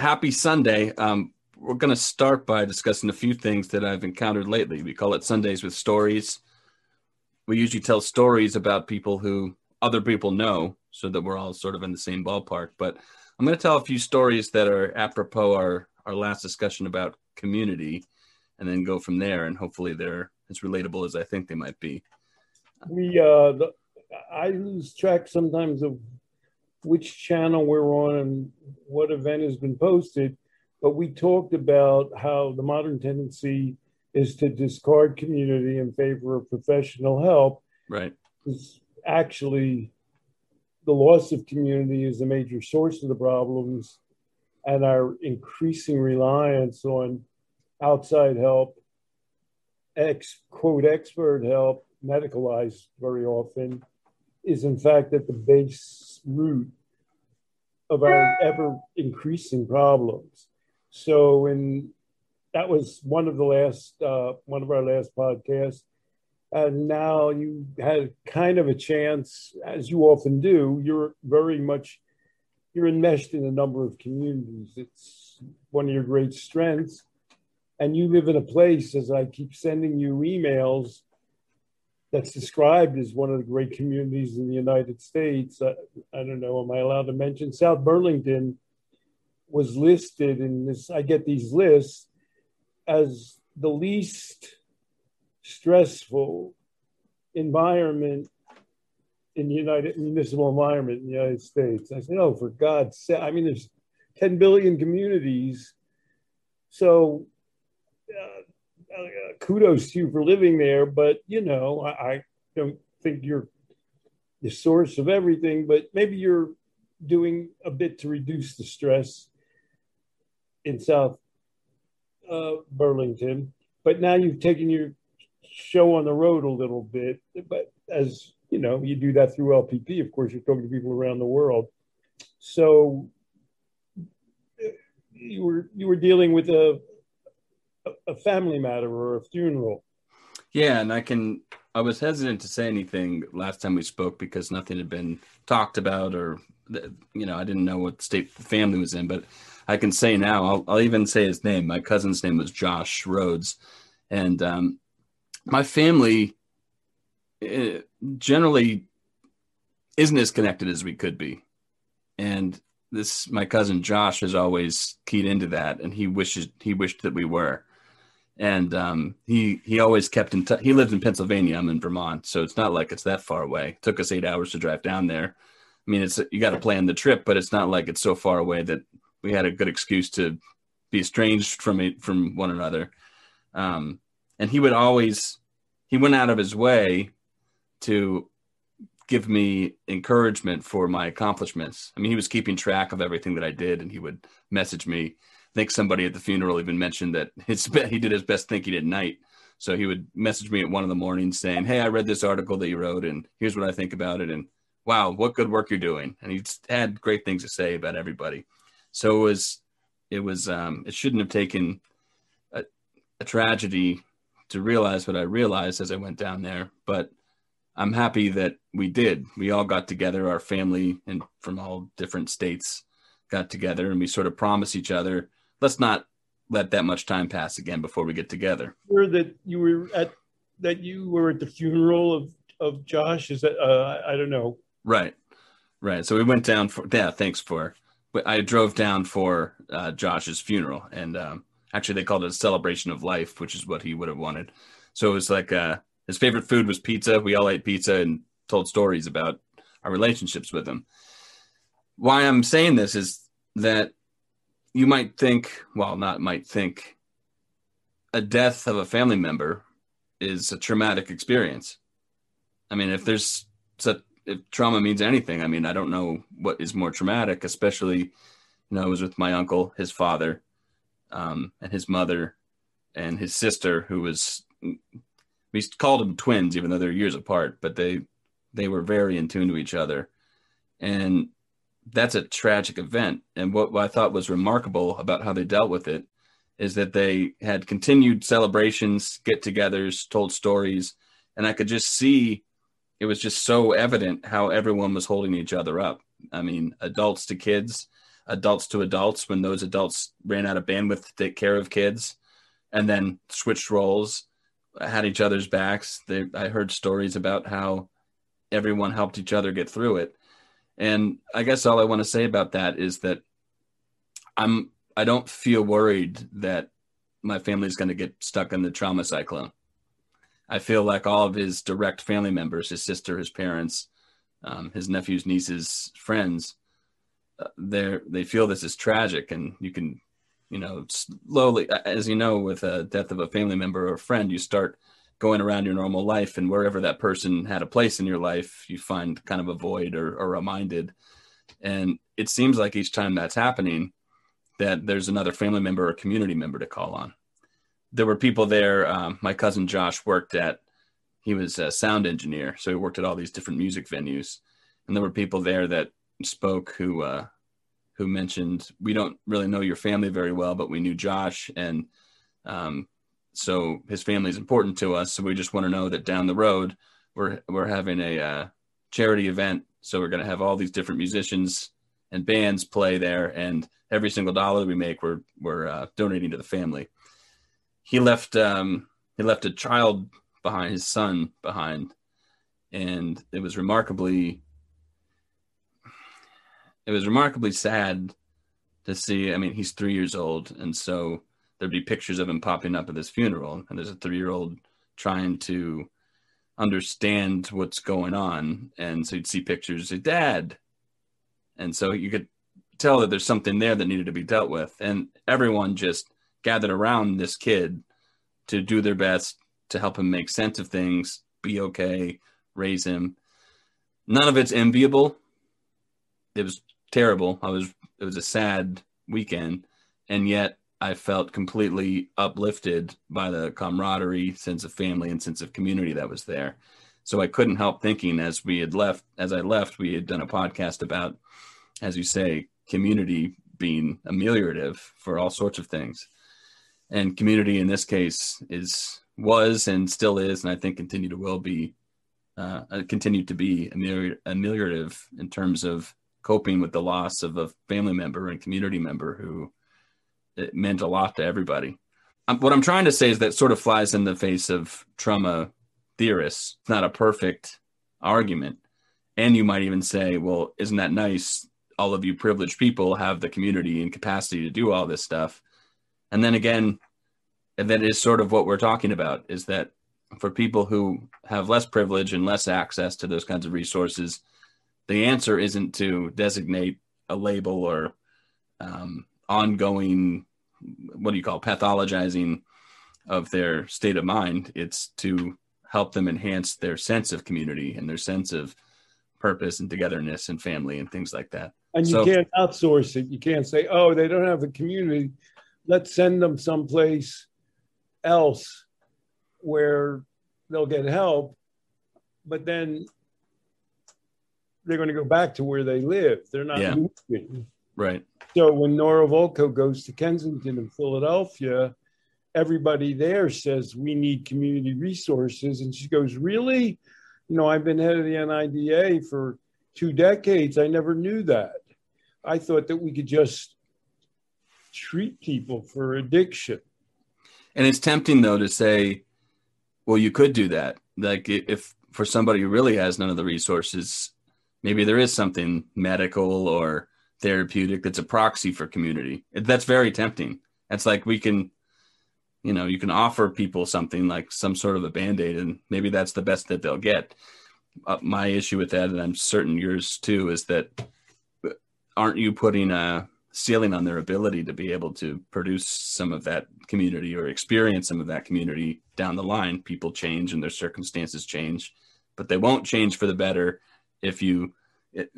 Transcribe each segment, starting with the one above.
happy Sunday. Um, we're going to start by discussing a few things that I've encountered lately. We call it Sundays with Stories. We usually tell stories about people who other people know so that we're all sort of in the same ballpark. But I'm going to tell a few stories that are apropos our, our last discussion about community and then go from there. And hopefully they're as relatable as I think they might be. We, uh, the, I lose track sometimes of which channel we're on and what event has been posted, but we talked about how the modern tendency is to discard community in favor of professional help. Right. It's actually the loss of community is a major source of the problems and our increasing reliance on outside help, ex quote expert help, medicalized very often, is in fact at the base root of our ever increasing problems. So, in that was one of the last uh, one of our last podcasts, and now you had kind of a chance, as you often do. You're very much you're enmeshed in a number of communities. It's one of your great strengths, and you live in a place, as I keep sending you emails that's described as one of the great communities in the United States. I, I don't know, am I allowed to mention? South Burlington was listed in this, I get these lists as the least stressful environment in the United municipal environment in the United States. I said, oh, for God's sake, I mean, there's 10 billion communities. So uh, uh, kudos to you for living there, but you know, I, I don't think you're the source of everything, but maybe you're doing a bit to reduce the stress in South uh, Burlington. But now you've taken your show on the road a little bit. But as you know, you do that through LPP. Of course, you're talking to people around the world. So you were you were dealing with a a family matter or a funeral. Yeah, and I can. I was hesitant to say anything last time we spoke because nothing had been talked about, or you know, I didn't know what state the family was in. But I can say now. I'll, I'll even say his name. My cousin's name was Josh Rhodes, and um, my family eh, generally isn't as connected as we could be, and this my cousin Josh has always keyed into that, and he wishes he wished that we were and um, he he always kept in touch. He lived in Pennsylvania. I'm in Vermont, so it's not like it's that far away. It took us eight hours to drive down there. I mean, it's you got to plan the trip, but it's not like it's so far away that we had a good excuse to be estranged from it from one another. Um, and he would always he went out of his way to give me encouragement for my accomplishments. I mean, he was keeping track of everything that I did, and he would message me I think somebody at the funeral even mentioned that his he did his best thinking at night. So he would message me at one in the morning saying, "Hey, I read this article that you wrote, and here's what I think about it." And wow, what good work you're doing! And he had great things to say about everybody. So it was, it was, um, it shouldn't have taken a, a tragedy to realize what I realized as I went down there. But I'm happy that we did. We all got together, our family and from all different states got together, and we sort of promised each other let's not let that much time pass again before we get together. Sure that you were at that you were at the funeral of of Josh. Is that uh, I don't know. Right, right. So we went down for yeah. Thanks for. I drove down for uh, Josh's funeral, and um, actually they called it a celebration of life, which is what he would have wanted. So it was like uh, his favorite food was pizza. We all ate pizza and told stories about our relationships with him. Why I'm saying this is that you might think, well, not might think, a death of a family member is a traumatic experience. I mean, if there's such, if trauma means anything, I mean, I don't know what is more traumatic, especially, you know, I was with my uncle, his father, um, and his mother, and his sister, who was, we called them twins, even though they're years apart, but they, they were very in tune to each other. And that's a tragic event. And what, I thought was remarkable about how they dealt with it is that they had continued celebrations, get togethers, told stories. And I could just see it was just so evident how everyone was holding each other up. I mean, adults to kids, adults to adults when those adults ran out of bandwidth to take care of kids and then switched roles, had each other's backs. They, I heard stories about how everyone helped each other get through it. And I guess all I want to say about that is that I'm I don't feel worried that my family is going to get stuck in the trauma cyclone. I feel like all of his direct family members, his sister, his parents, um, his nephews, nieces, friends, uh, they they feel this is tragic, and you can, you know, slowly, as you know, with a death of a family member or a friend, you start going around your normal life, and wherever that person had a place in your life, you find kind of a void or, or reminded. And it seems like each time that's happening, that there's another family member or community member to call on. There were people there. Um, my cousin Josh worked at, he was a sound engineer. So he worked at all these different music venues. And there were people there that spoke who, uh, who mentioned, we don't really know your family very well, but we knew Josh. And um, so his family is important to us. So we just want to know that down the road, we're, we're having a uh, charity event. So we're going to have all these different musicians and bands play there. And every single dollar we make, we're we're uh, donating to the family. He left um, he left a child behind, his son behind, and it was remarkably it was remarkably sad to see. I mean, he's three years old, and so there'd be pictures of him popping up at this funeral, and there's a three year old trying to understand what's going on, and so you'd see pictures, of "Dad," and so you could tell that there's something there that needed to be dealt with. And everyone just gathered around this kid to do their best to help him make sense of things, be okay, raise him. None of it's enviable. It was terrible. I was it was a sad weekend, and yet I felt completely uplifted by the camaraderie, sense of family, and sense of community that was there. So I couldn't help thinking as we had left, as I left, we had done a podcast about, as you say, community being ameliorative for all sorts of things. And community in this case is was and still is, and I think continue to will be, uh, continue to be ameliorative in terms of coping with the loss of a family member and community member who it meant a lot to everybody. Um, what I'm trying to say is that sort of flies in the face of trauma theorists. It's not a perfect argument. And you might even say, well, isn't that nice all of you privileged people have the community and capacity to do all this stuff. And then again, and that is sort of what we're talking about is that for people who have less privilege and less access to those kinds of resources, the answer isn't to designate a label or um, ongoing, what do you call pathologizing of their state of mind. It's to help them enhance their sense of community and their sense of purpose and togetherness and family and things like that. And you so, can't outsource it. You can't say, oh, they don't have a community. Let's send them someplace else where they'll get help. But then they're going to go back to where they live. They're not yeah. moving. Right. So when Nora Volkow goes to Kensington and Philadelphia, everybody there says, we need community resources. And she goes, really? You know, I've been head of the NIDA for two decades. I never knew that. I thought that we could just treat people for addiction. And it's tempting though to say, well, you could do that. Like if for somebody who really has none of the resources, maybe there is something medical or therapeutic that's a proxy for community. That's very tempting. It's like we can, you know, you can offer people something like some sort of a band aid, and maybe that's the best that they'll get. Uh, my issue with that, and I'm certain yours too, is that aren't you putting a ceiling on their ability to be able to produce some of that community or experience some of that community down the line? People change and their circumstances change, but they won't change for the better if you it,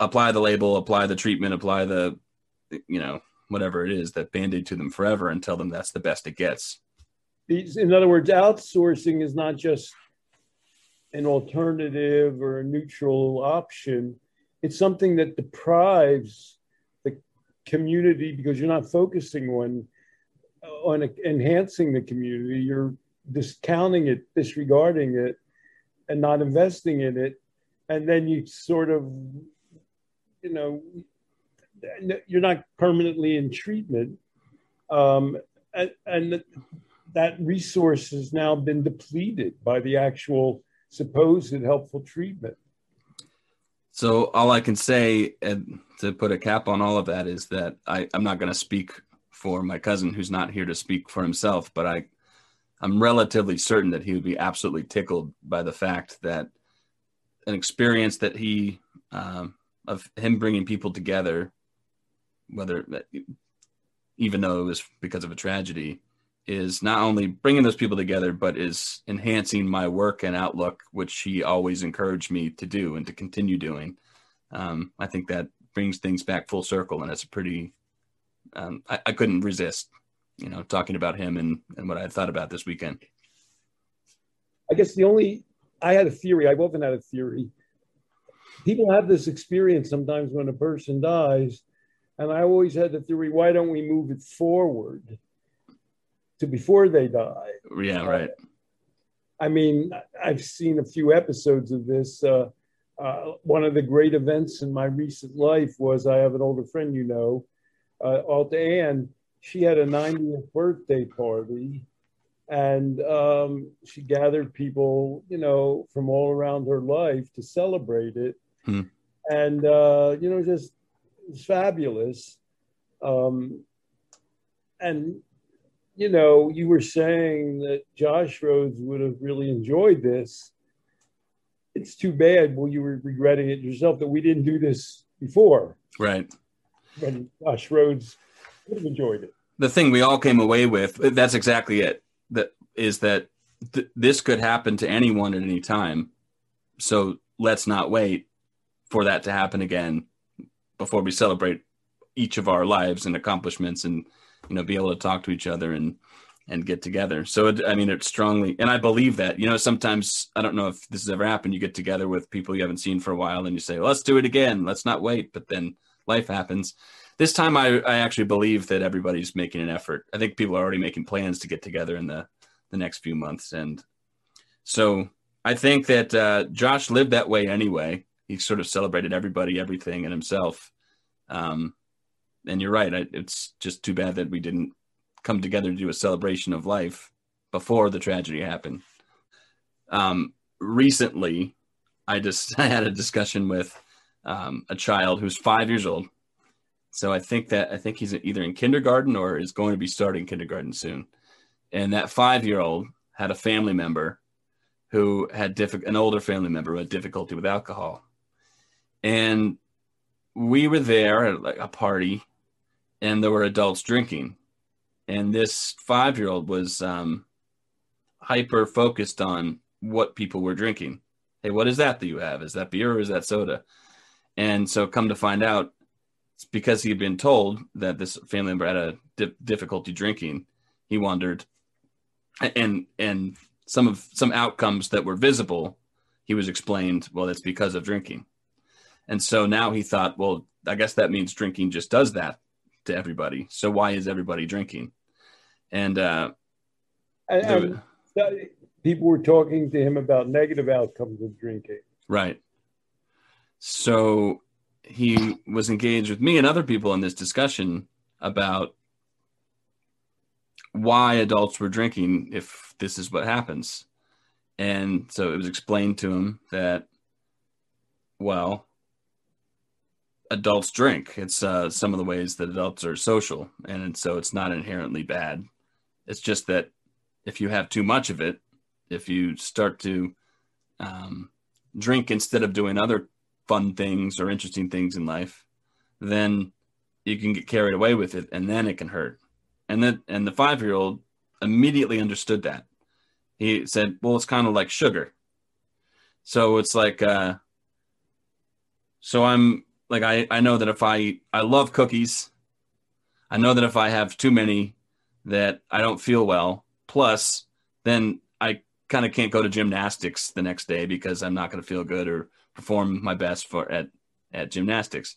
apply the label, apply the treatment, apply the, you know, whatever it is that band aid to them forever and tell them that's the best it gets. In other words, outsourcing is not just an alternative or a neutral option. It's something that deprives the community because you're not focusing on on enhancing the community. You're discounting it disregarding it and not investing in it and then you sort of you know you're not permanently in treatment. Um, and, and that resource has now been depleted by the actual supposed helpful treatment. So all I can say, and to put a cap on all of that, is that I, I'm not going to speak for my cousin who's not here to speak for himself, but I, I'm relatively certain that he would be absolutely tickled by the fact that an experience that he um, of him bringing people together, whether even though it was because of a tragedy, is not only bringing those people together, but is enhancing my work and outlook, which he always encouraged me to do and to continue doing. Um, I think that brings things back full circle, and it's a pretty. Um, I, I, couldn't resist, you know, talking about him and and what I thought about this weekend. I guess the only I had a theory. I've often had a theory. People have this experience sometimes when a person dies, and I always had the theory: why don't we move it forward? to before they die. Yeah, right. Uh, I mean, I've seen a few episodes of this. Uh, uh, one of the great events in my recent life was I have an older friend you know, uh, Alta Ann. She had a 90th birthday party, and um, she gathered people, you know, from all around her life to celebrate it. Hmm. And uh, you know, just fabulous. Um, and you know, you were saying that Josh Rhodes would have really enjoyed this. It's too bad. Well, you were regretting it yourself that we didn't do this before. Right. And Josh Rhodes would have enjoyed it. The thing we all came away with, that's exactly it. That is that th- this could happen to anyone at any time. So let's not wait for that to happen again before we celebrate each of our lives and accomplishments and you know, be able to talk to each other and and get together. So it, I mean, it's strongly, and I believe that. You know, sometimes I don't know if this has ever happened. You get together with people you haven't seen for a while, and you say, well, "Let's do it again. Let's not wait." But then life happens. This time, I I actually believe that everybody's making an effort. I think people are already making plans to get together in the the next few months, and so I think that uh, Josh lived that way anyway. He sort of celebrated everybody, everything, and himself. Um, and you're right. I, it's just too bad that we didn't come together to do a celebration of life before the tragedy happened. Um, recently, I just I had a discussion with um, a child who's five years old. So I think that I think he's either in kindergarten or is going to be starting kindergarten soon. And that five year old had a family member who had diff- an older family member who had difficulty with alcohol. And we were there at like a party and there were adults drinking. And this five year old was um, hyper focused on what people were drinking. Hey, what is that that you have? Is that beer or is that soda? And so, come to find out, it's because he had been told that this family member had a di- difficulty drinking. He wondered, and and some of some outcomes that were visible, he was explained. Well, that's because of drinking. And so now he thought, well, I guess that means drinking just does that to everybody. So why is everybody drinking? And, uh, and, and people were talking to him about negative outcomes of drinking. Right. So he was engaged with me and other people in this discussion about why adults were drinking if this is what happens. And so it was explained to him that, well, adults drink. It's uh, some of the ways that adults are social, and so it's not inherently bad. It's just that if you have too much of it, if you start to um, drink instead of doing other fun things or interesting things in life, then you can get carried away with it, and then it can hurt. And then, and the five year old immediately understood that. He said, "Well, it's kind of like sugar." So it's like, uh, so I'm like I, I know that if I I love cookies, I know that if I have too many that I don't feel well. Plus, then I kind of can't go to gymnastics the next day because I'm not going to feel good or perform my best for at at gymnastics.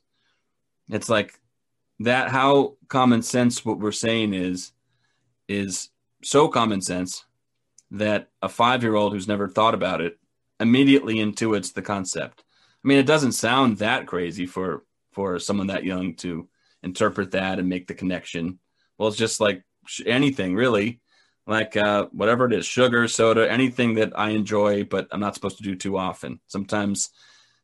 It's like that how common sense what we're saying is is so common sense that a 5-year-old who's never thought about it immediately intuits the concept I mean, it doesn't sound that crazy for for someone that young to interpret that and make the connection. Well, it's just like anything really, like uh, whatever it is, sugar, soda, anything that I enjoy, but I'm not supposed to do too often. Sometimes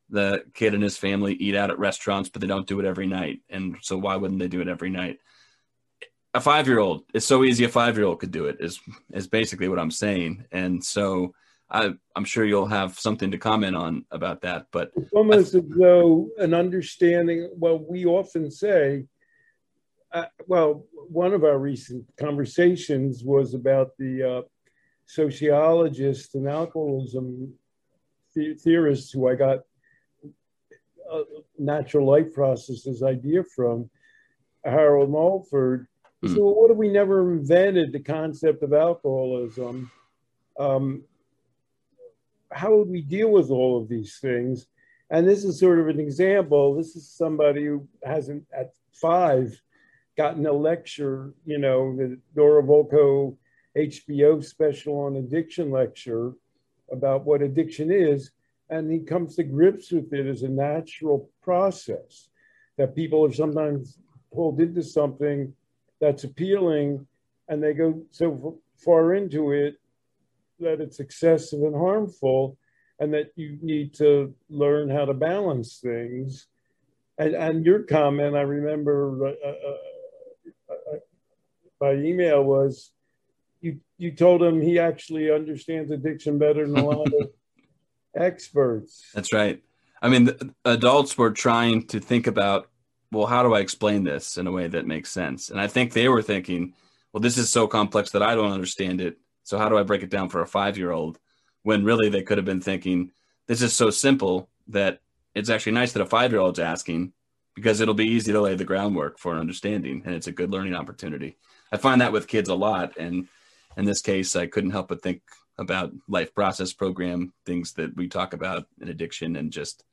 the kid and his family eat out at restaurants, but they don't do it every night. And so why wouldn't they do it every night? A five year old, it's so easy a five year old could do it, is is basically what I'm saying. And so I, am sure you'll have something to comment on about that. But it's almost as though an understanding. Well, we often say, uh, well, one of our recent conversations was about the uh, sociologist and alcoholism the- theorist who I got uh, natural life processes idea from, Harold Mulford. Mm. So, what if we never invented the concept of alcoholism? Um, how would we deal with all of these things? And this is sort of an example. This is somebody who hasn't at five gotten a lecture, you know, the Nora Volkow HBO special on addiction lecture about what addiction is. And he comes to grips with it as a natural process that people are sometimes pulled into something that's appealing and they go so far into it that it's excessive and harmful and that you need to learn how to balance things. And, and your comment, I remember uh, uh, by email was you, you told him he actually understands addiction better than a lot of experts. That's right. I mean, adults were trying to think about, well, how do I explain this in a way that makes sense? And I think they were thinking, well, this is so complex that I don't understand it. So how do I break it down for a five year old? When really they could have been thinking, this is so simple that it's actually nice that a five year old's asking because it'll be easy to lay the groundwork for an understanding and it's a good learning opportunity. I find that with kids a lot. And in this case, I couldn't help but think about life process program, things that we talk about in addiction and just,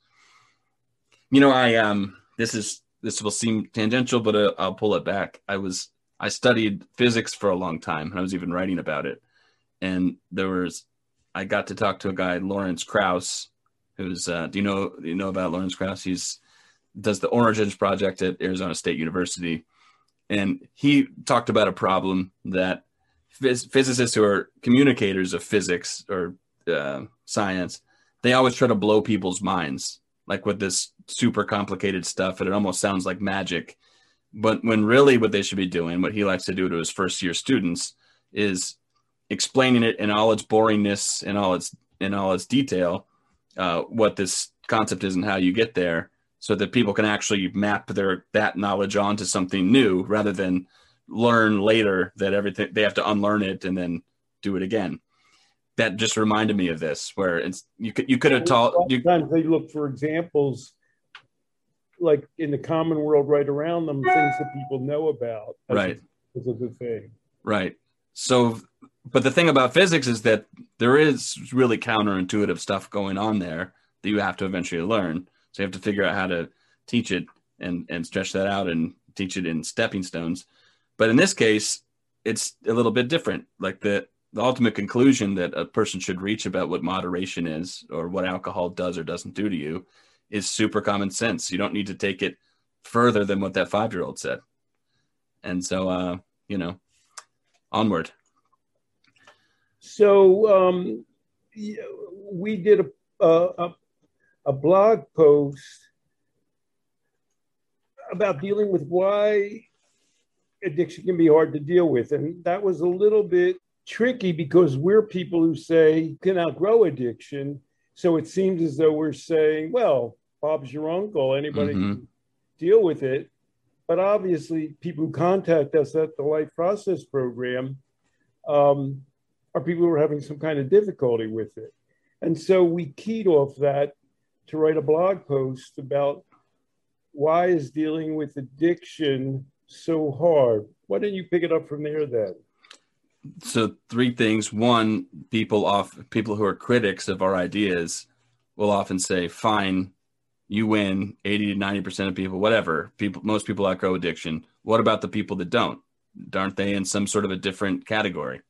you know, I, um, this is, this will seem tangential, but uh, I'll pull it back. I was, I studied physics for a long time and I was even writing about it and there was I got to talk to a guy Lawrence Krauss, who's uh, do you know do you know about Lawrence Krauss? He's does the Origins project at Arizona State University, and he talked about a problem that phys- physicists who are communicators of physics or uh, science they always try to blow people's minds like with this super complicated stuff and it almost sounds like magic. But when really what they should be doing what he likes to do to his first year students is explaining it in all its boringness and all its in all its detail, uh, what this concept is and how you get there, so that people can actually map their that knowledge onto something new rather than learn later that everything they have to unlearn it and then do it again. That just reminded me of this, where it's you could you could have taught. You, Sometimes they look for examples, like in the common world right around them, things that people know about. Right. As a, a thing. Right. So but the thing about physics is that there is really counterintuitive stuff going on there that you have to eventually learn. So you have to figure out how to teach it and and stretch that out and teach it in stepping stones. But in this case, it's a little bit different. Like the the ultimate conclusion that a person should reach about what moderation is or what alcohol does or doesn't do to you is super common sense. You don't need to take it further than what that five year old said. And so, uh, you know, onward. So um, we did a, a, a blog post about dealing with why addiction can be hard to deal with. And that was a little bit tricky because we're people who say you can outgrow addiction. So it seems as though we're saying, well, Bob's your uncle, anybody mm-hmm. can deal with it. But obviously, people who contact us at the Life Process Program um, are people who are having some kind of difficulty with it. And so we keyed off that to write a blog post about why is dealing with addiction so hard? Why don't you pick it up from there then? So three things. One, people off people who are critics of our ideas will often say, fine, you win 80 to 90% of people, whatever. People most people outgrow addiction. What about the people that don't? Aren't they in some sort of a different category?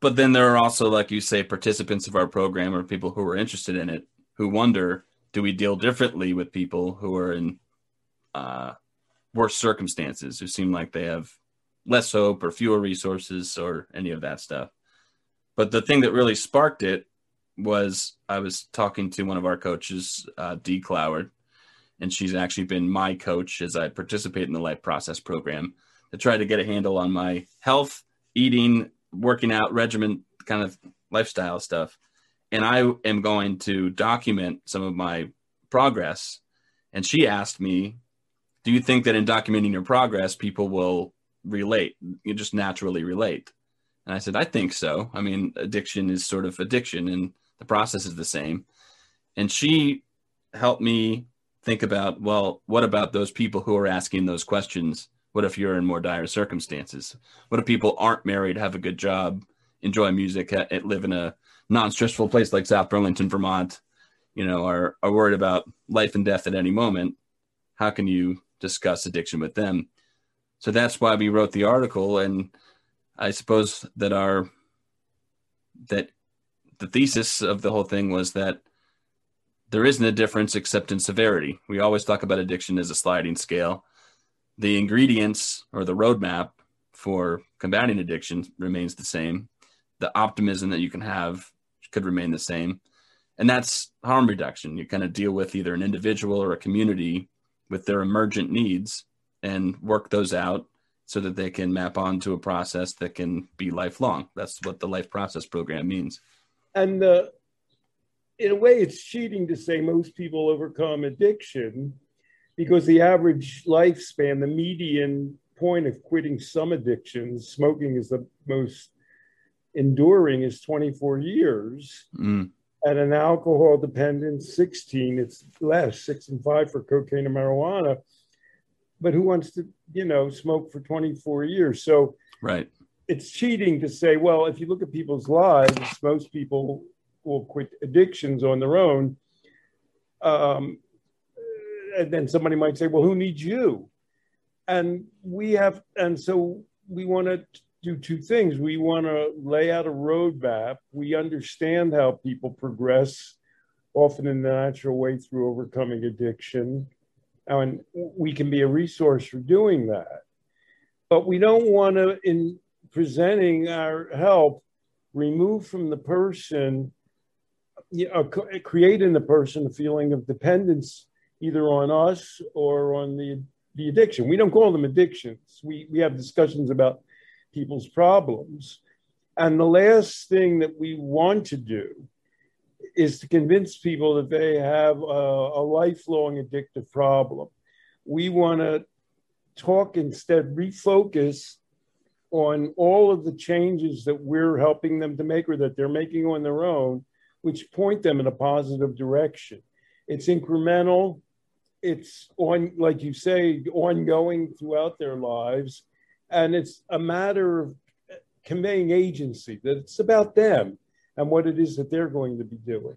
but then there are also like you say participants of our program or people who are interested in it who wonder do we deal differently with people who are in uh, worse circumstances, who seem like they have less hope or fewer resources or any of that stuff? But the thing that really sparked it was I was talking to one of our coaches, uh, Dee Cloward, and she's actually been my coach as I participate in the life process program to try to get a handle on my health, eating, working out regimen, kind of lifestyle stuff. And I am going to document some of my progress. And she asked me, Do you think that in documenting your progress, people will relate? You just naturally relate. And I said, I think so. I mean, addiction is sort of addiction and the process is the same. And she helped me think about, well, what about those people who are asking those questions? What if you're in more dire circumstances? What if people aren't married, have a good job, enjoy music, live in a non-stressful place like South Burlington, Vermont, you know, are, are worried about life and death at any moment? How can you discuss addiction with them? So that's why we wrote the article. And I suppose that our, that the thesis of the whole thing was that there isn't a difference except in severity. We always talk about addiction as a sliding scale. The ingredients or the roadmap for combating addiction remains the same. The optimism that you can have could remain the same. And that's harm reduction. You kind of deal with either an individual or a community with their emergent needs and work those out so that they can map onto a process that can be lifelong. That's what the life process program means. And uh, in a way, it's cheating to say most people overcome addiction because the average lifespan, the median point of quitting some addictions, smoking is the most enduring, is 24 years. Mm. And an alcohol dependent, 16, it's less, six and five for cocaine and marijuana. But who wants to, you know, smoke for 24 years? So, right. It's cheating to say, well, if you look at people's lives, most people will quit addictions on their own. Um, and then somebody might say, well, who needs you? And we have, and so we want to do two things. We want to lay out a roadmap. We understand how people progress, often in the natural way through overcoming addiction. And we can be a resource for doing that. But we don't want to, in presenting our help, remove from the person you know, create in the person a feeling of dependence either on us or on the, the addiction. We don't call them addictions. We, we have discussions about people's problems. And the last thing that we want to do is to convince people that they have a, a lifelong addictive problem. We want to talk instead, refocus on all of the changes that we're helping them to make or that they're making on their own which point them in a positive direction. It's incremental. It's on, like you say, ongoing throughout their lives. And it's a matter of conveying agency, that it's about them and what it is that they're going to be doing.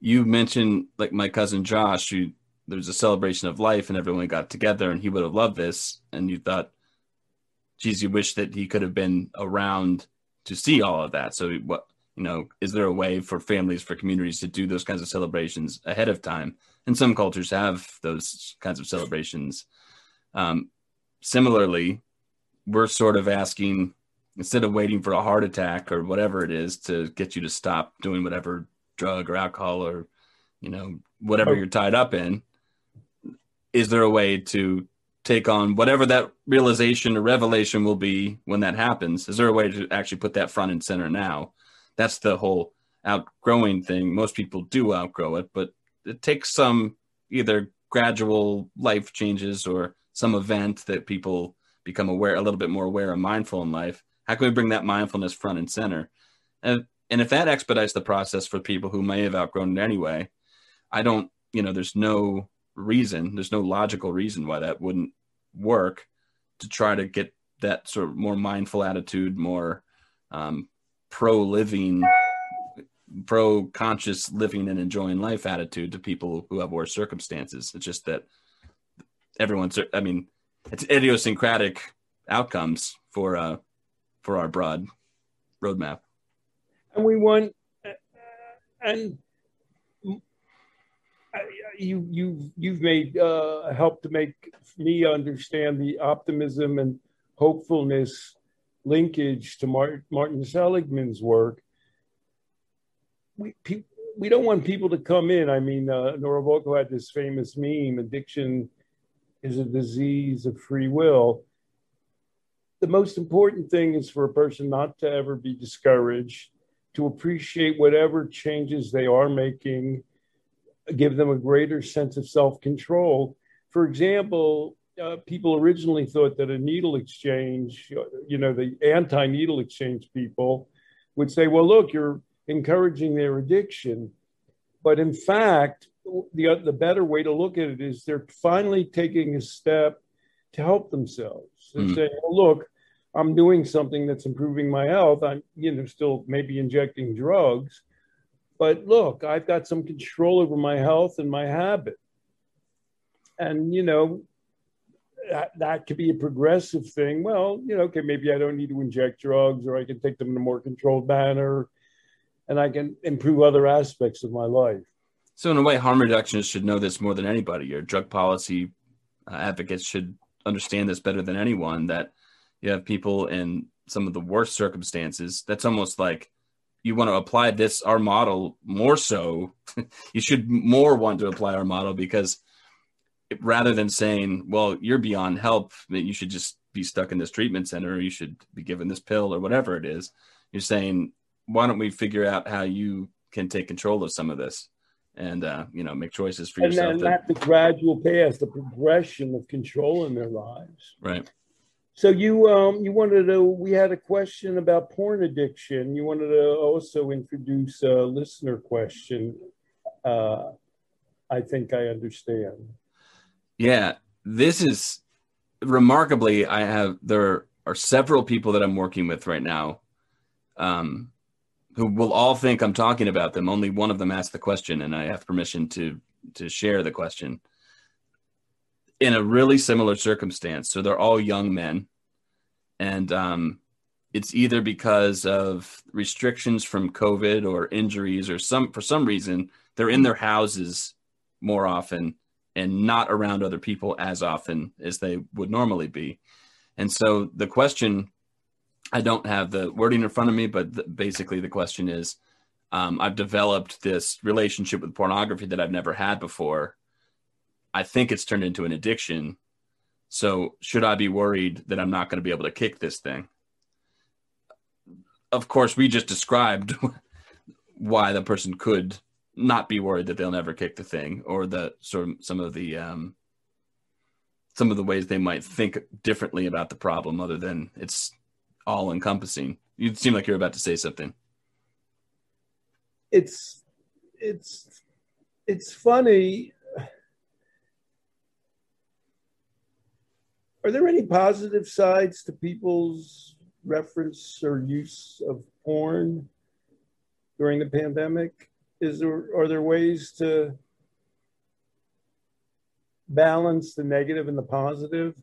You mentioned like my cousin Josh, who there was a celebration of life and everyone got together and he would have loved this. And you thought, geez, you wish that he could have been around to see all of that. So what you know, is there a way for families, for communities to do those kinds of celebrations ahead of time? And some cultures have those kinds of celebrations. Um, similarly, we're sort of asking instead of waiting for a heart attack or whatever it is to get you to stop doing whatever drug or alcohol or you know whatever oh. you're tied up in is there a way to take on whatever that realization or revelation will be when that happens is there a way to actually put that front and center now that's the whole outgrowing thing. Most people do outgrow it, but it takes some either gradual life changes or some event that people become aware, a little bit more aware and mindful in life. How can we bring that mindfulness front and center? And and if that expedites the process for people who may have outgrown it anyway, I don't, you know, there's no reason, there's no logical reason why that wouldn't work to try to get that sort of more mindful attitude, more um, pro living pro conscious living and enjoying life attitude to people who have worse circumstances it's just that everyone's i mean it's idiosyncratic outcomes for uh for our broad roadmap and we want and you you you've made uh, helped to make me understand the optimism and hopefulness linkage to Martin, Seligman's work. We pe- we don't want people to come in. I mean, uh, Nora had this famous meme: "Addiction is a disease of free will." The most important thing is for a person not to ever be discouraged, to appreciate whatever changes they are making, give them a greater sense of self control. For example, uh, people originally thought that a needle exchange, you know, the anti needle exchange people would say, well, look, you're encouraging their addiction. But in fact, the, the better way to look at it is they're finally taking a step to help themselves. They're mm. saying, well, look, I'm doing something that's improving my health. I'm, you know, still maybe injecting drugs, but look, I've got some control over my health and my habit. And, you know, that, that could be a progressive thing. Well, you know, okay, maybe I don't need to inject drugs or I can take them in a more controlled manner and I can improve other aspects of my life. So, in a way, harm reductionists should know this more than anybody. Your drug policy uh, advocates should understand this better than anyone that you have people in some of the worst circumstances. That's almost like you want to apply this, our model, more so. you should more want to apply our model because rather than saying, well, you're beyond help, you should just be stuck in this treatment center, or you should be given this pill, or whatever it is, you're saying, why don't we figure out how you can take control of some of this and uh, you know make choices for and yourself and not the gradual path the progression of control in their lives. Right. So you um you wanted to we had a question about porn addiction. You wanted to also introduce a listener question uh i think i understand. Yeah, this is remarkably. I have there are several people that I'm working with right now, um, who will all think I'm talking about them. Only one of them asked the question, and I have permission to to share the question. In a really similar circumstance, so they're all young men, and um, it's either because of restrictions from COVID or injuries or some for some reason they're in their houses more often and not around other people as often as they would normally be. And so the question, I don't have the wording in front of me, but basically the question is um, I've developed this relationship with pornography that I've never had before. I think it's turned into an addiction. So should I be worried that I'm not going to be able to kick this thing? Of course, we just described why the person could not be worried that they'll never kick the thing or the sort of some of the um, some of the ways they might think differently about the problem other than it's all encompassing. You seem like you're about to say something. It's it's it's funny. Are there any positive sides to people's reference or use of porn during the pandemic? is there are there ways to balance the negative and the positive?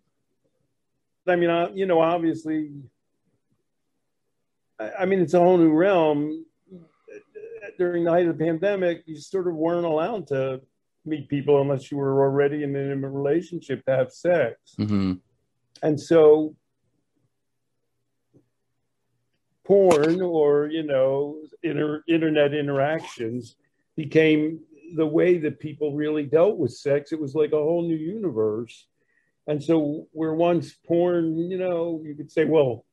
I mean, I, you know, obviously, I, mean, it's a whole new realm. During the height of the pandemic, you sort of weren't allowed to meet people unless you were already in an intimate relationship to have sex. Mm-hmm. And so porn or you know inter- internet interactions became the way that people really dealt with sex. It was like a whole new universe. And so where once porn, you know, you could say, well,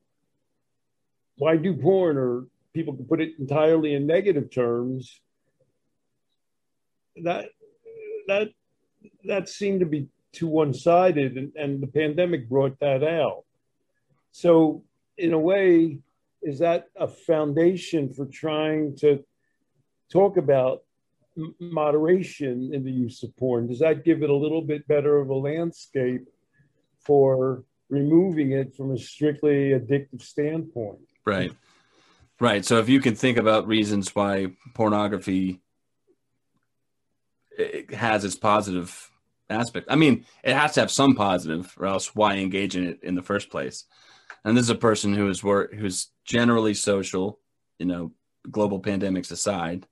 why do porn? Or people could put it entirely in negative terms. That that that seemed to be too one-sided, and, and the pandemic brought that out. So in a way, is that a foundation for trying to talk about moderation in the use of porn? Does that give it a little bit better of a landscape for removing it from a strictly addictive standpoint? Right. Right. So if you can think about reasons why pornography it has its positive aspect. I mean, it has to have some positive, or else why engage in it in the first place? And this is a person who is work who's generally social, you know, global pandemics aside,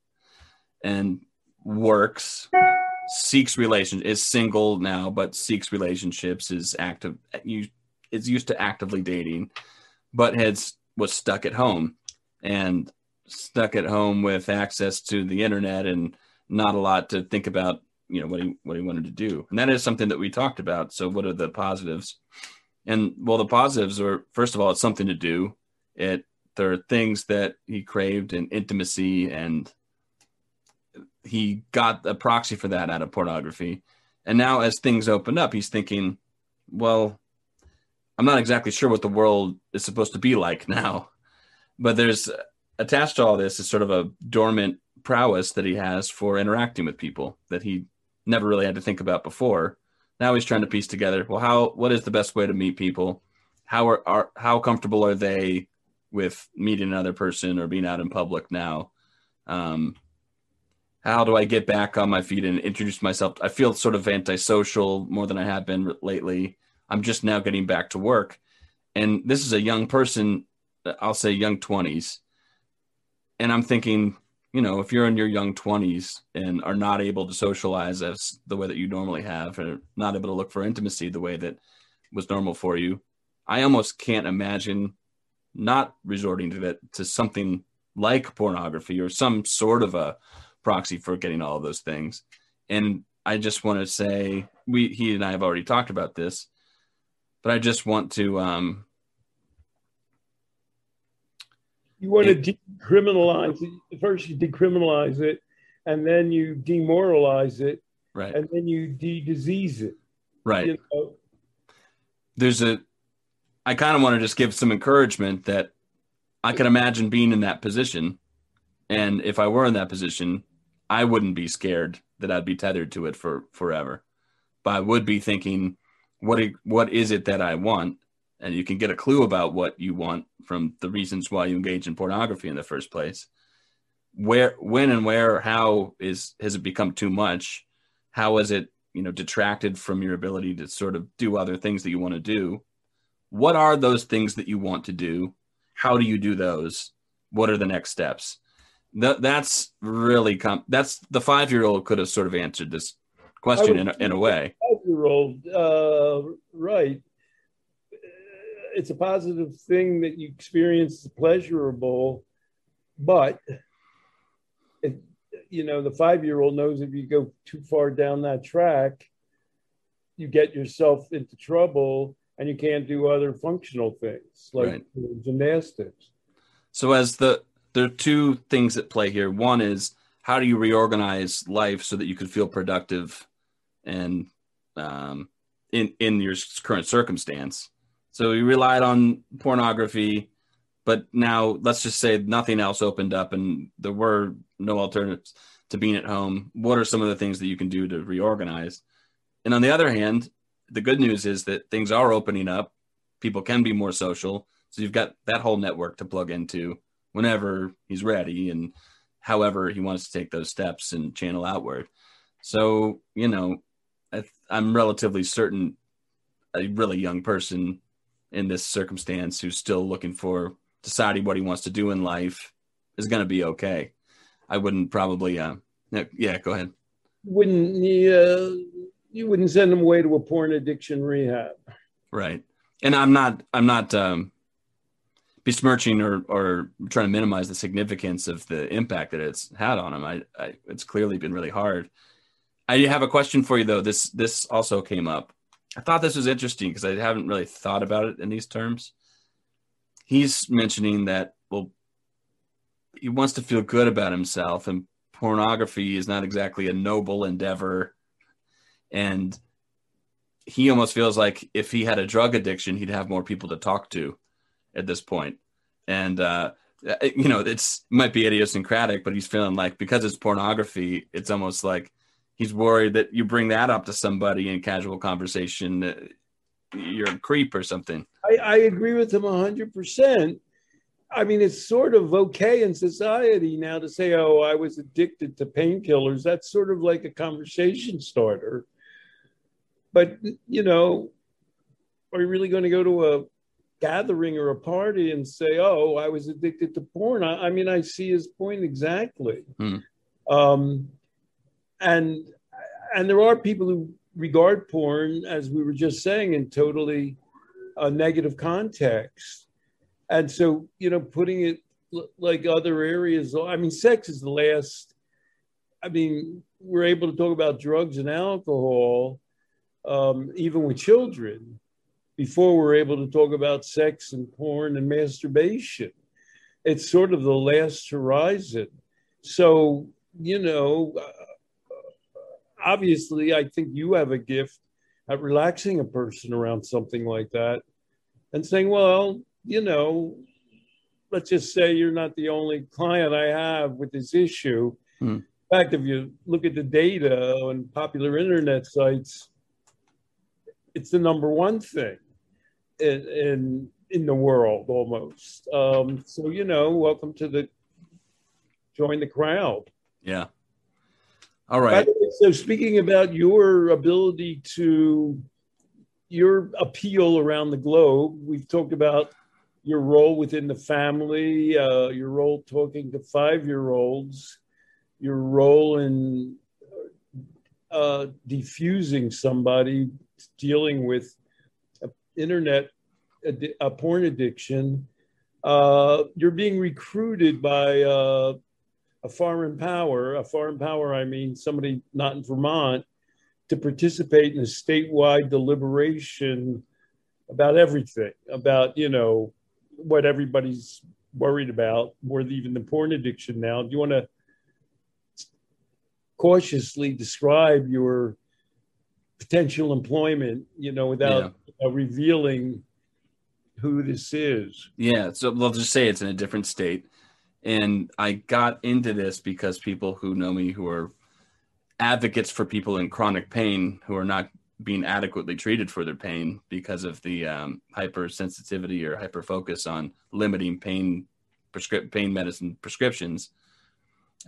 and works seeks relation is single now, but seeks relationships is active. Eh, you is used to actively dating, but has was stuck at home and stuck at home with access to the internet and not a lot to think about. You know what he what he wanted to do, and that is something that we talked about. So, what are the positives? And well, the positives are first of all, it's something to do. It there are things that he craved and intimacy and he got a proxy for that out of pornography. And now, as things open up, he's thinking, well, I'm not exactly sure what the world is supposed to be like now. But there's attached to all this is sort of a dormant prowess that he has for interacting with people that he never really had to think about before. Now he's trying to piece together, well, how what is the best way to meet people? How are, are how comfortable are they with meeting another person or being out in public now? Um, how do I get back on my feet and introduce myself? I feel sort of antisocial more than I have been lately. I'm just now getting back to work. And this is a young person, I'll say young 20s. And I'm thinking, you know, if you're in your young 20s and are not able to socialize as the way that you normally have, or not able to look for intimacy the way that was normal for you, I almost can't imagine not resorting to that to something like pornography or some sort of a proxy for getting all of those things. And I just want to say we he and I have already talked about this, but I just want to um you want it, to decriminalize it. First you decriminalize it and then you demoralize it. Right. And then you de-disease it. Right. You know? There's a I kind of want to just give some encouragement that I can imagine being in that position. And if I were in that position, I wouldn't be scared that I'd be tethered to it for forever. But I would be thinking, what what is it that I want? And you can get a clue about what you want from the reasons why you engage in pornography in the first place. Where, when, and where, how is has it become too much? How is it, you know, detracted from your ability to sort of do other things that you want to do? What are those things that you want to do? How do you do those? What are the next steps? That that's really com- that's the five year old could have sort of answered this question in a, in a way. Year old, uh, right? It's a positive thing that you experience pleasurable, but it, you know the five year old knows if you go too far down that track, you get yourself into trouble and you can't do other functional things like right. gymnastics. So as the there are two things at play here. One is how do you reorganize life so that you can feel productive and um, in in your current circumstance. So you relied on pornography, but now let's just say nothing else opened up and there were no alternatives to being at home. What are some of the things that you can do to reorganize? And on the other hand, the good news is that things are opening up. People can be more social. So you've got that whole network to plug into whenever he's ready and however he wants to take those steps and channel outward. So, you know, I, am relatively certain a really young person in this circumstance who's still looking for deciding what he wants to do in life is going to be okay. I wouldn't probably, uh, yeah, go ahead. Wouldn't you, uh, you wouldn't send him away to a porn addiction rehab. Right. And I'm not, I'm not, um, besmirching or, or trying to minimize the significance of the impact that it's had on him. I, I, it's clearly been really hard. I have a question for you though. This this also came up. I thought this was interesting because I haven't really thought about it in these terms. He's mentioning that well, he wants to feel good about himself, and pornography is not exactly a noble endeavor, and he almost feels like if he had a drug addiction, he'd have more people to talk to at this point. And uh, you know, it's it might be idiosyncratic, but he's feeling like because it's pornography, it's almost like he's worried that you bring that up to somebody in casual conversation, uh, you're a creep or something. I, I agree with him hundred percent. I mean, it's sort of okay in society now to say, "Oh, I was addicted to painkillers." That's sort of like a conversation starter. But you know, are you really going to go to a gathering or a party and say, "Oh, I was addicted to porn." I, I mean, I see his point exactly. Hmm. Um, and and there are people who regard porn, as we were just saying, in totally a negative context. And so, you know, putting it like other areas, I mean, sex is the last. I mean, we're able to talk about drugs and alcohol, um, even with children, before we're able to talk about sex and porn and masturbation. It's sort of the last horizon. So, you know, obviously, I think you have a gift at relaxing a person around something like that and saying, well, you know, let's just say you're not the only client I have with this issue. Hmm. In fact, if you look at the data on popular internet sites, it's the number one thing in in, in the world almost. Um, so you know, welcome to the join the crowd. Yeah. All right. So speaking about your ability to your appeal around the globe, we've talked about your role within the family, uh, your role talking to five-year-olds, your role in uh, defusing somebody dealing with internet a porn addiction. Uh, you're being recruited by uh, a foreign power, a foreign power, I mean somebody not in Vermont, to participate in a statewide deliberation about everything, about, you know, what everybody's worried about, more than even the porn addiction now. Do you want to cautiously describe your potential employment, you know, without yeah. revealing who this is? Yeah, so we'll just say it's in a different state. And I got into this because people who know me who are advocates for people in chronic pain who are not being adequately treated for their pain because of the um, hypersensitivity or hyperfocus on limiting pain prescript pain medicine prescriptions.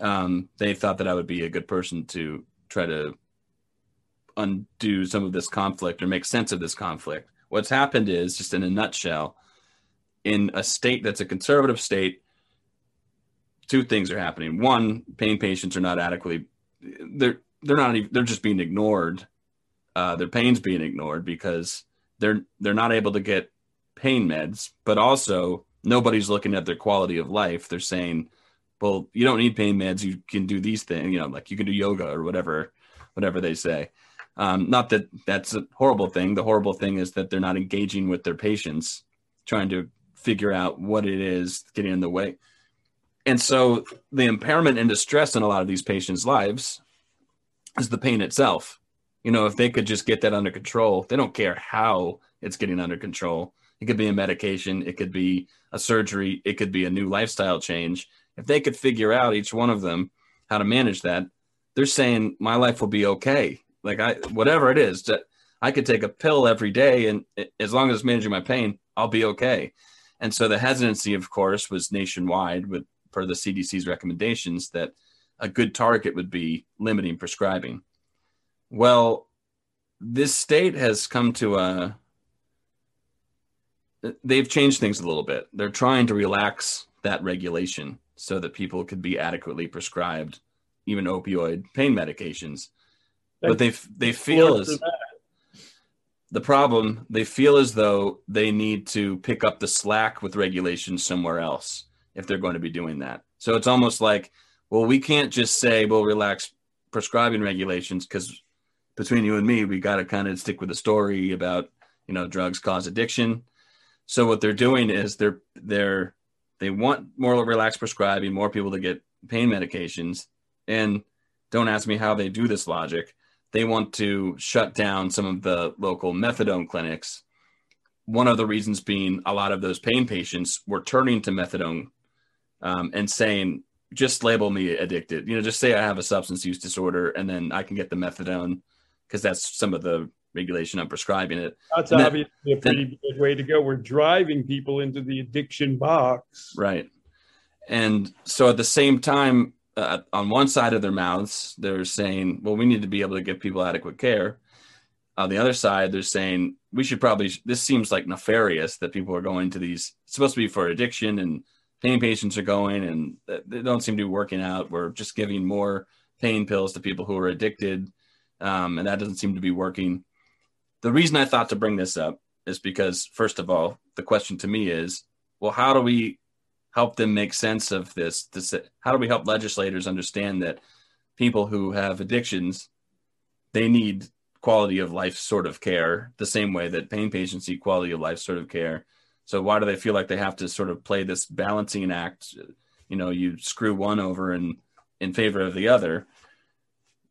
Um, they thought that I would be a good person to try to undo some of this conflict or make sense of this conflict. What's happened is, just in a nutshell, in a state that's a conservative state two things are happening. One, pain patients are not adequately they're they're not even, they're just being ignored. Uh, their pain's being ignored because they're they're not able to get pain meds, but also nobody's looking at their quality of life. They're saying, "Well, you don't need pain meds. You can do these things. You know, like you can do yoga or whatever, whatever they say." Um, not that that's a horrible thing. The horrible thing is that they're not engaging with their patients, trying to figure out what it is getting in the way. And so the impairment and distress in a lot of these patients' lives is the pain itself. You know, if they could just get that under control, they don't care how it's getting under control. It could be a medication, it could be a surgery, it could be a new lifestyle change. If they could figure out each one of them how to manage that, they're saying my life will be okay. Like I whatever it is, I could take a pill every day and eh, as long as it's managing my pain, I'll be okay. And so the hesitancy, of course, was nationwide with per the CDC's recommendations that a good target would be limiting prescribing. Well, this state has come to a they've changed things a little bit. They're trying to relax that regulation so that people could be adequately prescribed even opioid pain medications. but they they feel as the problem they feel as though they need to pick up the slack with regulations somewhere else if they're going to be doing that. So it's almost like, well, we can't just say we'll relax prescribing regulations because between you and me, we got to kind of stick with the story about you know drugs cause addiction. So what they're doing is they're they're they want more relaxed prescribing, more people to get pain medications, and don't ask me how they do this logic. They want to shut down some of the local methadone clinics. One of the reasons being a lot of those pain patients were turning to methadone um, and saying, just label me addicted. You know, just say I have a substance use disorder, and then I can get the methadone because that's some of the regulation I'm prescribing it. That's and obviously then, a pretty good way to go. We're driving people into the addiction box, right? And so at the same time, uh, on one side of their mouths, they're saying, "Well, we need to be able to give people adequate care." On the other side, they're saying we should probably. This seems like nefarious that people are going to these. It's supposed to be for addiction and pain patients are going and they don't seem to be working out. We're just giving more pain pills to people who are addicted um, and that doesn't seem to be working. The reason I thought to bring this up is because, first of all, the question to me is, well, how do we help them make sense of this? this how do we help legislators understand that people who have addictions, they need quality of life sort of care the same way that pain patients need quality of life sort of care. So why do they feel like they have to sort of play this balancing act? You know, you screw one over and in favor of the other.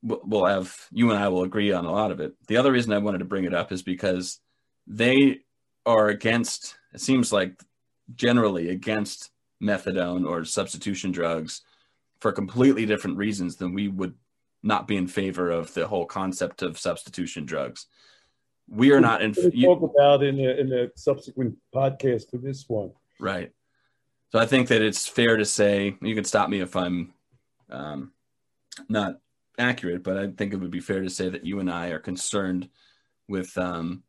We'll have you and I will agree on a lot of it. The other reason I wanted to bring it up is because they are against. It seems like generally against methadone or substitution drugs for completely different reasons than we would not be in favor of the whole concept of substitution drugs. We are not in. You, talk about in a, in a subsequent podcast to this one. Right. So I think that it's fair to say you can stop me if I'm um, not accurate, but I think it would be fair to say that you and I are concerned with um,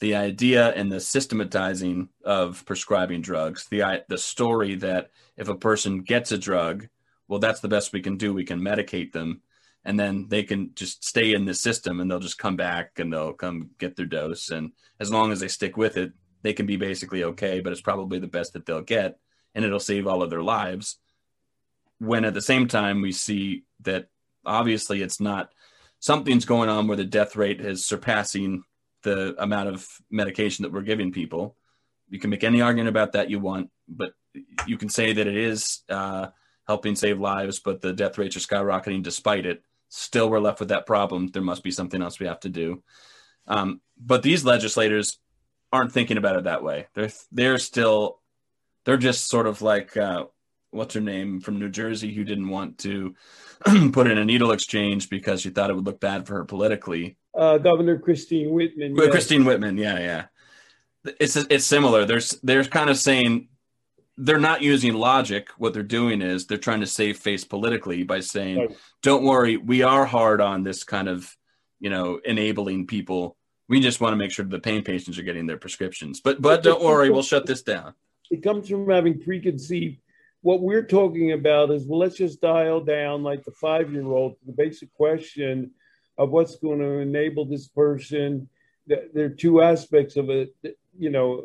the idea and the systematizing of prescribing drugs. The the story that if a person gets a drug, well, that's the best we can do. We can medicate them, and then they can just stay in the system and they'll just come back and they'll come get their dose and as long as they stick with it they can be basically okay but it's probably the best that they'll get and it'll save all of their lives. When at the same time we see that obviously it's not something's going on where the death rate is surpassing the amount of medication that we're giving people. You can make any argument about that you want but you can say that it is uh, helping save lives but the death rates are skyrocketing despite it still we're left with that problem. There must be something else we have to do. Um, but these legislators aren't thinking about it that way. They're they're still they're just sort of like uh, what's her name from New Jersey who didn't want to put in a needle exchange because she thought it would look bad for her politically. Uh, Governor Christine Whitman. Yes. Christine Whitman, yeah, yeah. It's it's similar. There's they're kind of saying they're not using logic. What they're doing is they're trying to save face politically by saying, right. "Don't worry, we are hard on this kind of, you know, enabling people. We just want to make sure the pain patients are getting their prescriptions. But but don't worry, we'll shut this down." It comes from having preconceived. What we're talking about is, well, let's just dial down like the five-year-old the basic question of what's going to enable this person. There are two aspects of it you know,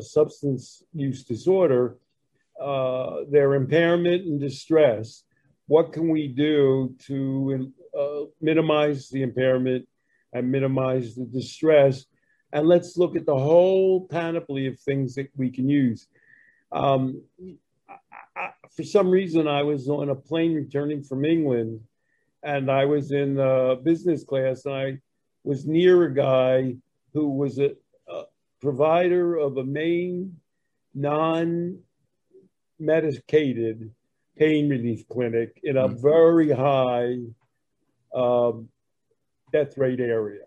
substance use disorder, uh, their impairment and distress. What can we do to uh, minimize the impairment and minimize the distress? And let's look at the whole panoply of things that we can use. Um, I, for some reason, I was on a plane returning from England, and I was in business class, and I was near a guy who was a, provider of a main non medicated pain relief clinic in a mm-hmm. very high um, death rate area.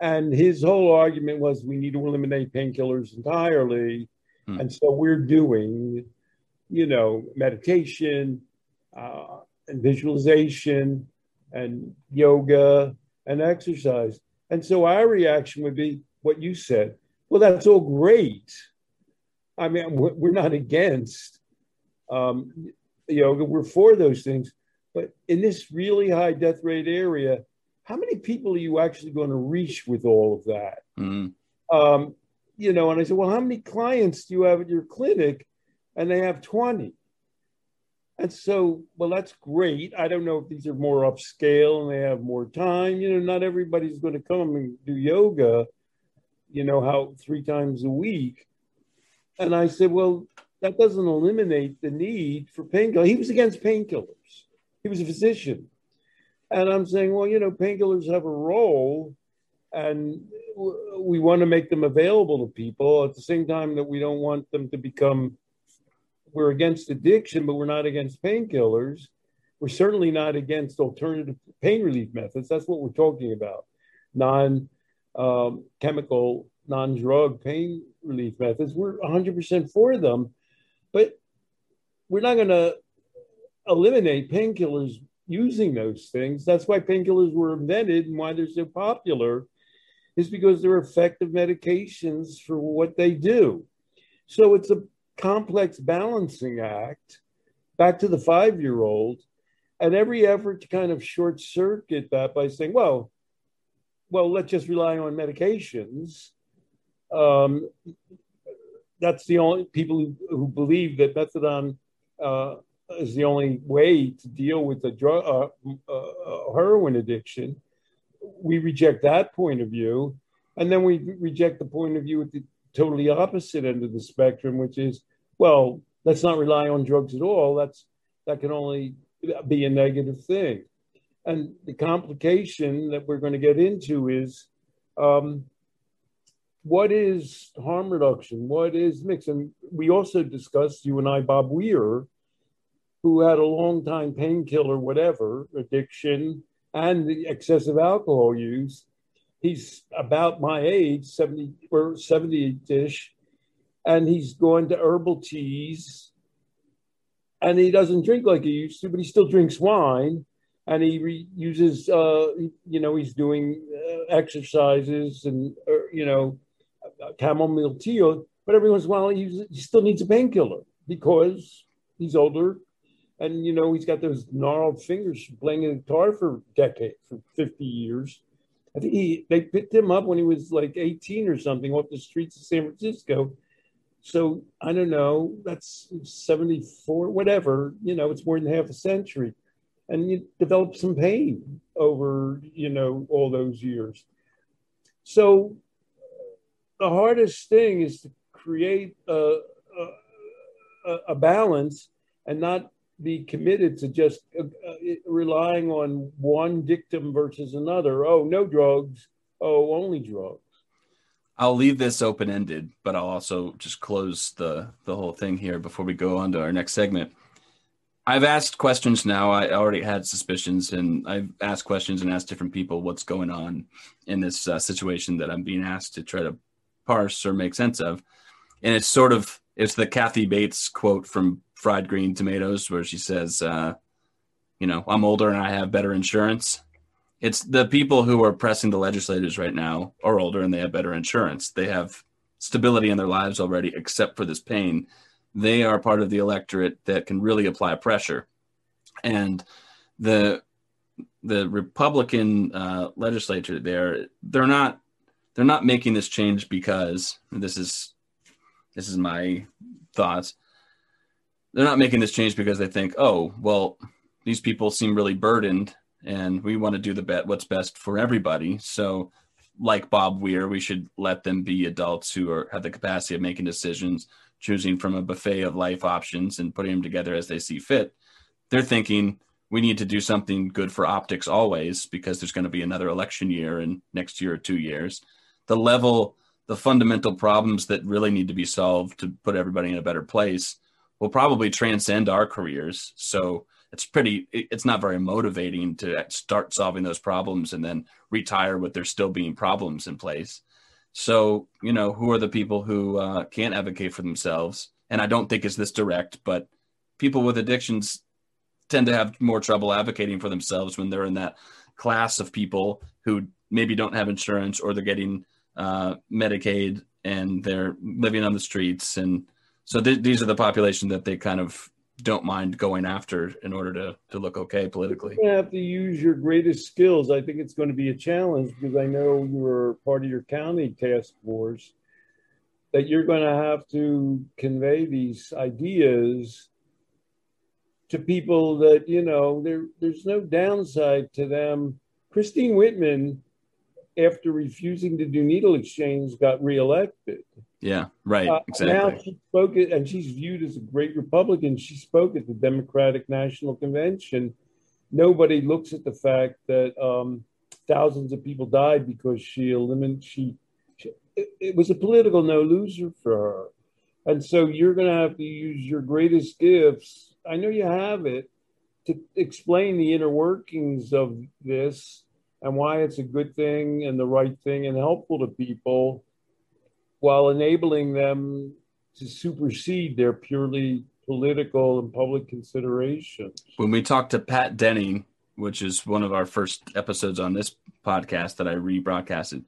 And his whole argument was we need to eliminate painkillers entirely. Mm. And so we're doing, you know, meditation uh, and visualization and yoga and exercise. And so our reaction would be what you said. Well, that's all great. I mean, we're not against um, yoga, we're for those things. But in this really high death rate area, how many people are you actually going to reach with all of that? Mm-hmm. Um, you know, and I said, well, how many clients do you have at your clinic? And they have 20. And so, well, that's great. I don't know if these are more upscale and they have more time. You know, not everybody's going to come and do yoga you know, how three times a week. And I said, well, that doesn't eliminate the need for painkillers. He was against painkillers. He was a physician. And I'm saying, well, you know, painkillers have a role and we want to make them available to people at the same time that we don't want them to become, we're against addiction, but we're not against painkillers. We're certainly not against alternative pain relief methods. That's what we're talking about. Non um, chemical non-drug pain relief methods. We're 100% for them, but we're not going to eliminate painkillers using those things. That's why painkillers were invented and why they're so popular is because they're effective medications for what they do. So it's a complex balancing act. Back to the five-year-old, and every effort to kind of short circuit that by saying, well, well, let's just rely on medications. Um, that's the only people who, who believe that methadone uh, is the only way to deal with the drug uh, uh, heroin addiction. We reject that point of view, and then we reject the point of view at the totally opposite end of the spectrum, which is, well, let's not rely on drugs at all. That's that can only be a negative thing. And the complication that we're going to get into is um, what is harm reduction? What is mix? And we also discussed, you and I, Bob Weir, who had a long time painkiller, whatever, addiction, and the excessive alcohol use. He's about my age, 70 or 70 ish, and he's going to herbal teas. And he doesn't drink like he used to, but he still drinks wine and he re- uses uh, you know he's doing uh, exercises and uh, you know chamomile tea but every once in a while he, he still needs a painkiller because he's older and you know he's got those gnarled fingers playing a guitar for decades for 50 years. I think he they picked him up when he was like 18 or something off the streets of san francisco. So i don't know that's 74 whatever you know it's more than half a century and you develop some pain over you know all those years. So the hardest thing is to create a, a, a balance and not be committed to just uh, uh, relying on one dictum versus another. Oh no drugs. Oh only drugs. I'll leave this open ended, but I'll also just close the the whole thing here before we go on to our next segment. I've asked questions now. I already had suspicions, and I've asked questions and asked different people what's going on in this uh, situation that I'm being asked to try to parse or make sense of. And it's sort of it's the Kathy Bates quote from Fried Green Tomatoes, where she says, uh, "You know, I'm older and I have better insurance." It's the people who are pressing the legislators right now are older and they have better insurance. They have stability in their lives already, except for this pain they are part of the electorate that can really apply pressure. And the the Republican uh, legislature there, they're not they're not making this change because this is this is my thoughts. They're not making this change because they think, oh, well, these people seem really burdened, and we want to do the bet what's best for everybody. So, like Bob Weir, we should let them be adults who are have the capacity of making decisions choosing from a buffet of life options and putting them together as they see fit. They're thinking we need to do something good for optics always because there's going to be another election year in next year or two years. The level, the fundamental problems that really need to be solved to put everybody in a better place will probably transcend our careers. So it's pretty, it's not very motivating to start solving those problems and then retire with there still being problems in place. So, you know, who are the people who uh, can't advocate for themselves? And I don't think it's this direct, but people with addictions tend to have more trouble advocating for themselves when they're in that class of people who maybe don't have insurance or they're getting uh, Medicaid and they're living on the streets. And so th- these are the population that they kind of don't mind going after in order to to look okay politically. You have to use your greatest skills. I think it's going to be a challenge because I know you were part of your county task force that you're going to have to convey these ideas to people that you know there there's no downside to them. Christine Whitman, after refusing to do needle exchange, got reelected. Yeah, right. Uh, exactly. Now she spoke, and she's viewed as a great Republican. She spoke at the Democratic National Convention. Nobody looks at the fact that um, thousands of people died because she eliminated. She, she it, it was a political no loser for her, and so you're going to have to use your greatest gifts. I know you have it to explain the inner workings of this and why it's a good thing and the right thing and helpful to people while enabling them to supersede their purely political and public considerations. When we talked to Patt Denning, which is one of our first episodes on this podcast that I rebroadcasted,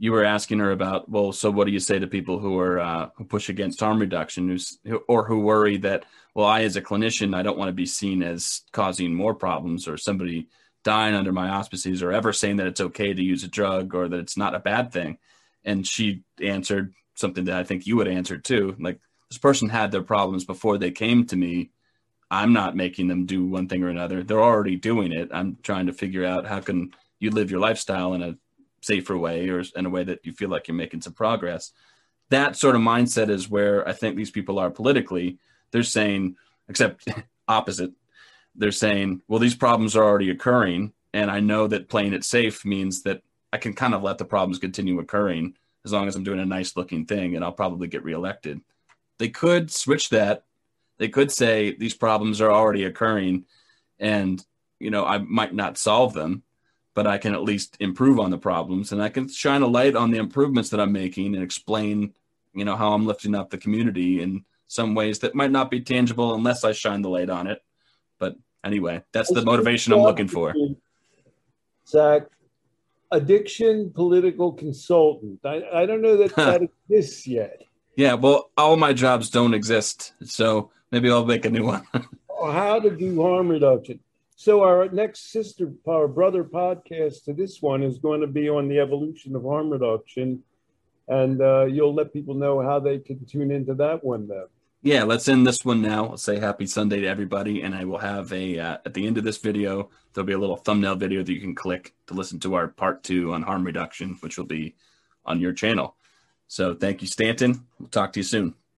you were asking her about, well, so what do you say to people who are uh, who push against harm reduction, who's, or who worry that, well, I as a clinician, I don't want to be seen as causing more problems or somebody dying under my auspices or ever saying that it's okay to use a drug or that it's not a bad thing. And she answered something that I think you would answer too, like this person had their problems before they came to me. I'm not making them do one thing or another. They're already doing it. I'm trying to figure out how can you live your lifestyle in a safer way or in a way that you feel like you're making some progress. That sort of mindset is where I think these people are politically. They're saying, except opposite, they're saying, well, these problems are already occurring. And I know that playing it safe means that I can kind of let the problems continue occurring as long as I'm doing a nice looking thing and I'll probably get reelected. They could switch that. They could say these problems are already occurring and, you know, I might not solve them, but I can at least improve on the problems and I can shine a light on the improvements that I'm making and explain, you know, how I'm lifting up the community in some ways that might not be tangible unless I shine the light on it. But anyway, that's the motivation I'm looking for. Zach, addiction political consultant. I, I don't know that that exists yet. Yeah, well, all my jobs don't exist, so maybe I'll make a new one. how to do harm reduction. So our next sister, our brother podcast to this one is going to be on the evolution of harm reduction, and uh, you'll let people know how they can tune into that one then. Yeah, let's end this one now. I'll say happy Sunday to everybody, and I will have a uh, at the end of this video there'll be a little thumbnail video that you can click to listen to our part two on harm reduction, which will be on your channel. So thank you, Stanton. We'll talk to you soon.